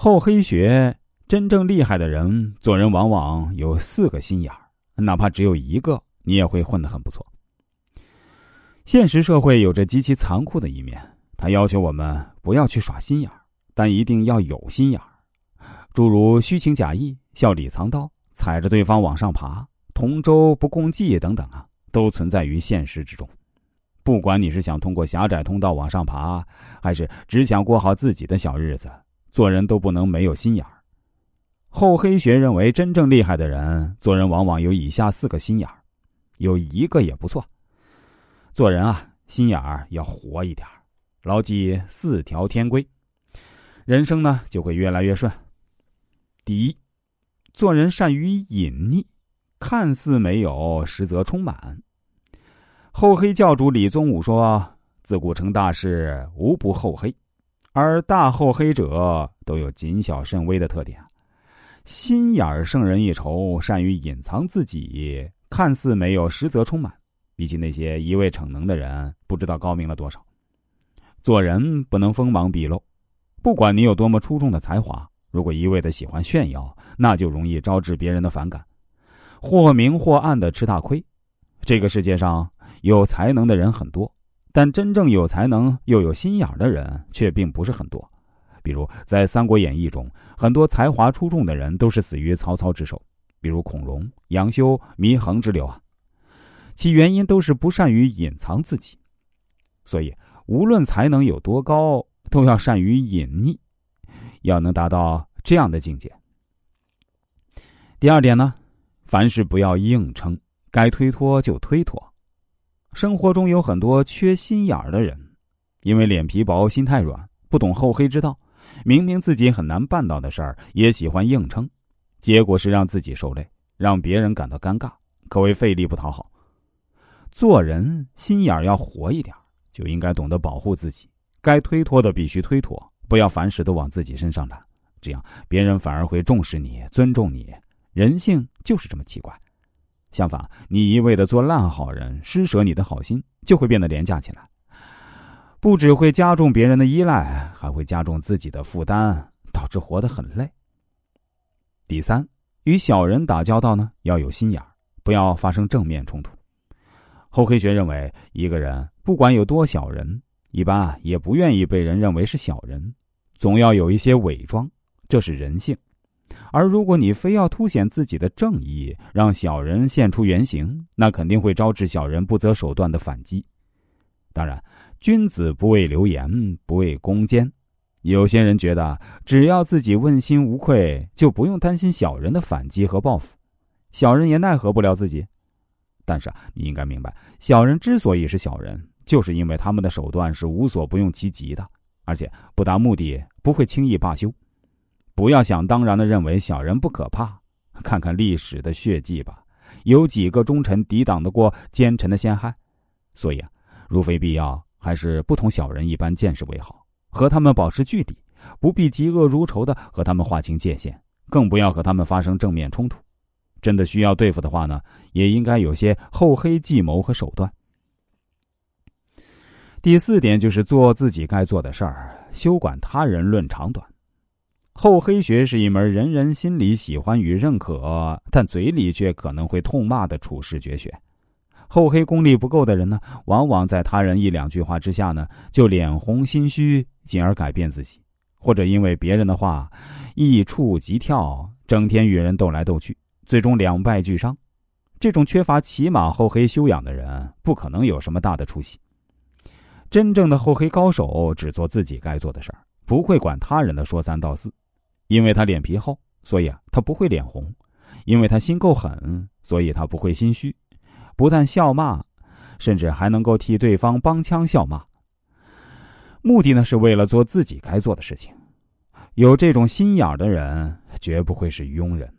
厚黑学真正厉害的人，做人往往有四个心眼儿，哪怕只有一个，你也会混得很不错。现实社会有着极其残酷的一面，他要求我们不要去耍心眼儿，但一定要有心眼儿。诸如虚情假意、笑里藏刀、踩着对方往上爬、同舟不共济等等啊，都存在于现实之中。不管你是想通过狭窄通道往上爬，还是只想过好自己的小日子。做人都不能没有心眼儿。厚黑学认为，真正厉害的人做人往往有以下四个心眼儿，有一个也不错。做人啊，心眼儿要活一点儿牢记四条天规，人生呢就会越来越顺。第一，做人善于隐匿，看似没有，实则充满。厚黑教主李宗武说：“自古成大事，无不厚黑。”而大厚黑者都有谨小慎微的特点，心眼儿胜人一筹，善于隐藏自己，看似没有，实则充满。比起那些一味逞能的人，不知道高明了多少。做人不能锋芒毕露，不管你有多么出众的才华，如果一味的喜欢炫耀，那就容易招致别人的反感，或明或暗的吃大亏。这个世界上有才能的人很多。但真正有才能又有心眼的人却并不是很多，比如在《三国演义》中，很多才华出众的人都是死于曹操之手，比如孔融、杨修、祢衡之流啊。其原因都是不善于隐藏自己，所以无论才能有多高，都要善于隐匿，要能达到这样的境界。第二点呢，凡事不要硬撑，该推脱就推脱。生活中有很多缺心眼儿的人，因为脸皮薄、心太软，不懂厚黑之道，明明自己很难办到的事儿，也喜欢硬撑，结果是让自己受累，让别人感到尴尬，可谓费力不讨好。做人心眼儿要活一点，就应该懂得保护自己，该推脱的必须推脱，不要凡事都往自己身上揽，这样别人反而会重视你、尊重你。人性就是这么奇怪。相反，你一味的做烂好人，施舍你的好心，就会变得廉价起来，不只会加重别人的依赖，还会加重自己的负担，导致活得很累。第三，与小人打交道呢，要有心眼儿，不要发生正面冲突。厚黑学认为，一个人不管有多小人，一般也不愿意被人认为是小人，总要有一些伪装，这是人性。而如果你非要凸显自己的正义，让小人现出原形，那肯定会招致小人不择手段的反击。当然，君子不畏流言，不畏攻坚。有些人觉得，只要自己问心无愧，就不用担心小人的反击和报复，小人也奈何不了自己。但是你应该明白，小人之所以是小人，就是因为他们的手段是无所不用其极的，而且不达目的不会轻易罢休。不要想当然的认为小人不可怕，看看历史的血迹吧，有几个忠臣抵挡得过奸臣的陷害？所以啊，如非必要，还是不同小人一般见识为好，和他们保持距离，不必嫉恶如仇的和他们划清界限，更不要和他们发生正面冲突。真的需要对付的话呢，也应该有些厚黑计谋和手段。第四点就是做自己该做的事儿，休管他人论长短。厚黑学是一门人人心里喜欢与认可，但嘴里却可能会痛骂的处世绝学。厚黑功力不够的人呢，往往在他人一两句话之下呢，就脸红心虚，进而改变自己，或者因为别人的话一触即跳，整天与人斗来斗去，最终两败俱伤。这种缺乏起码厚黑修养的人，不可能有什么大的出息。真正的厚黑高手，只做自己该做的事儿，不会管他人的说三道四。因为他脸皮厚，所以啊，他不会脸红；因为他心够狠，所以他不会心虚。不但笑骂，甚至还能够替对方帮腔笑骂。目的呢，是为了做自己该做的事情。有这种心眼的人，绝不会是庸人。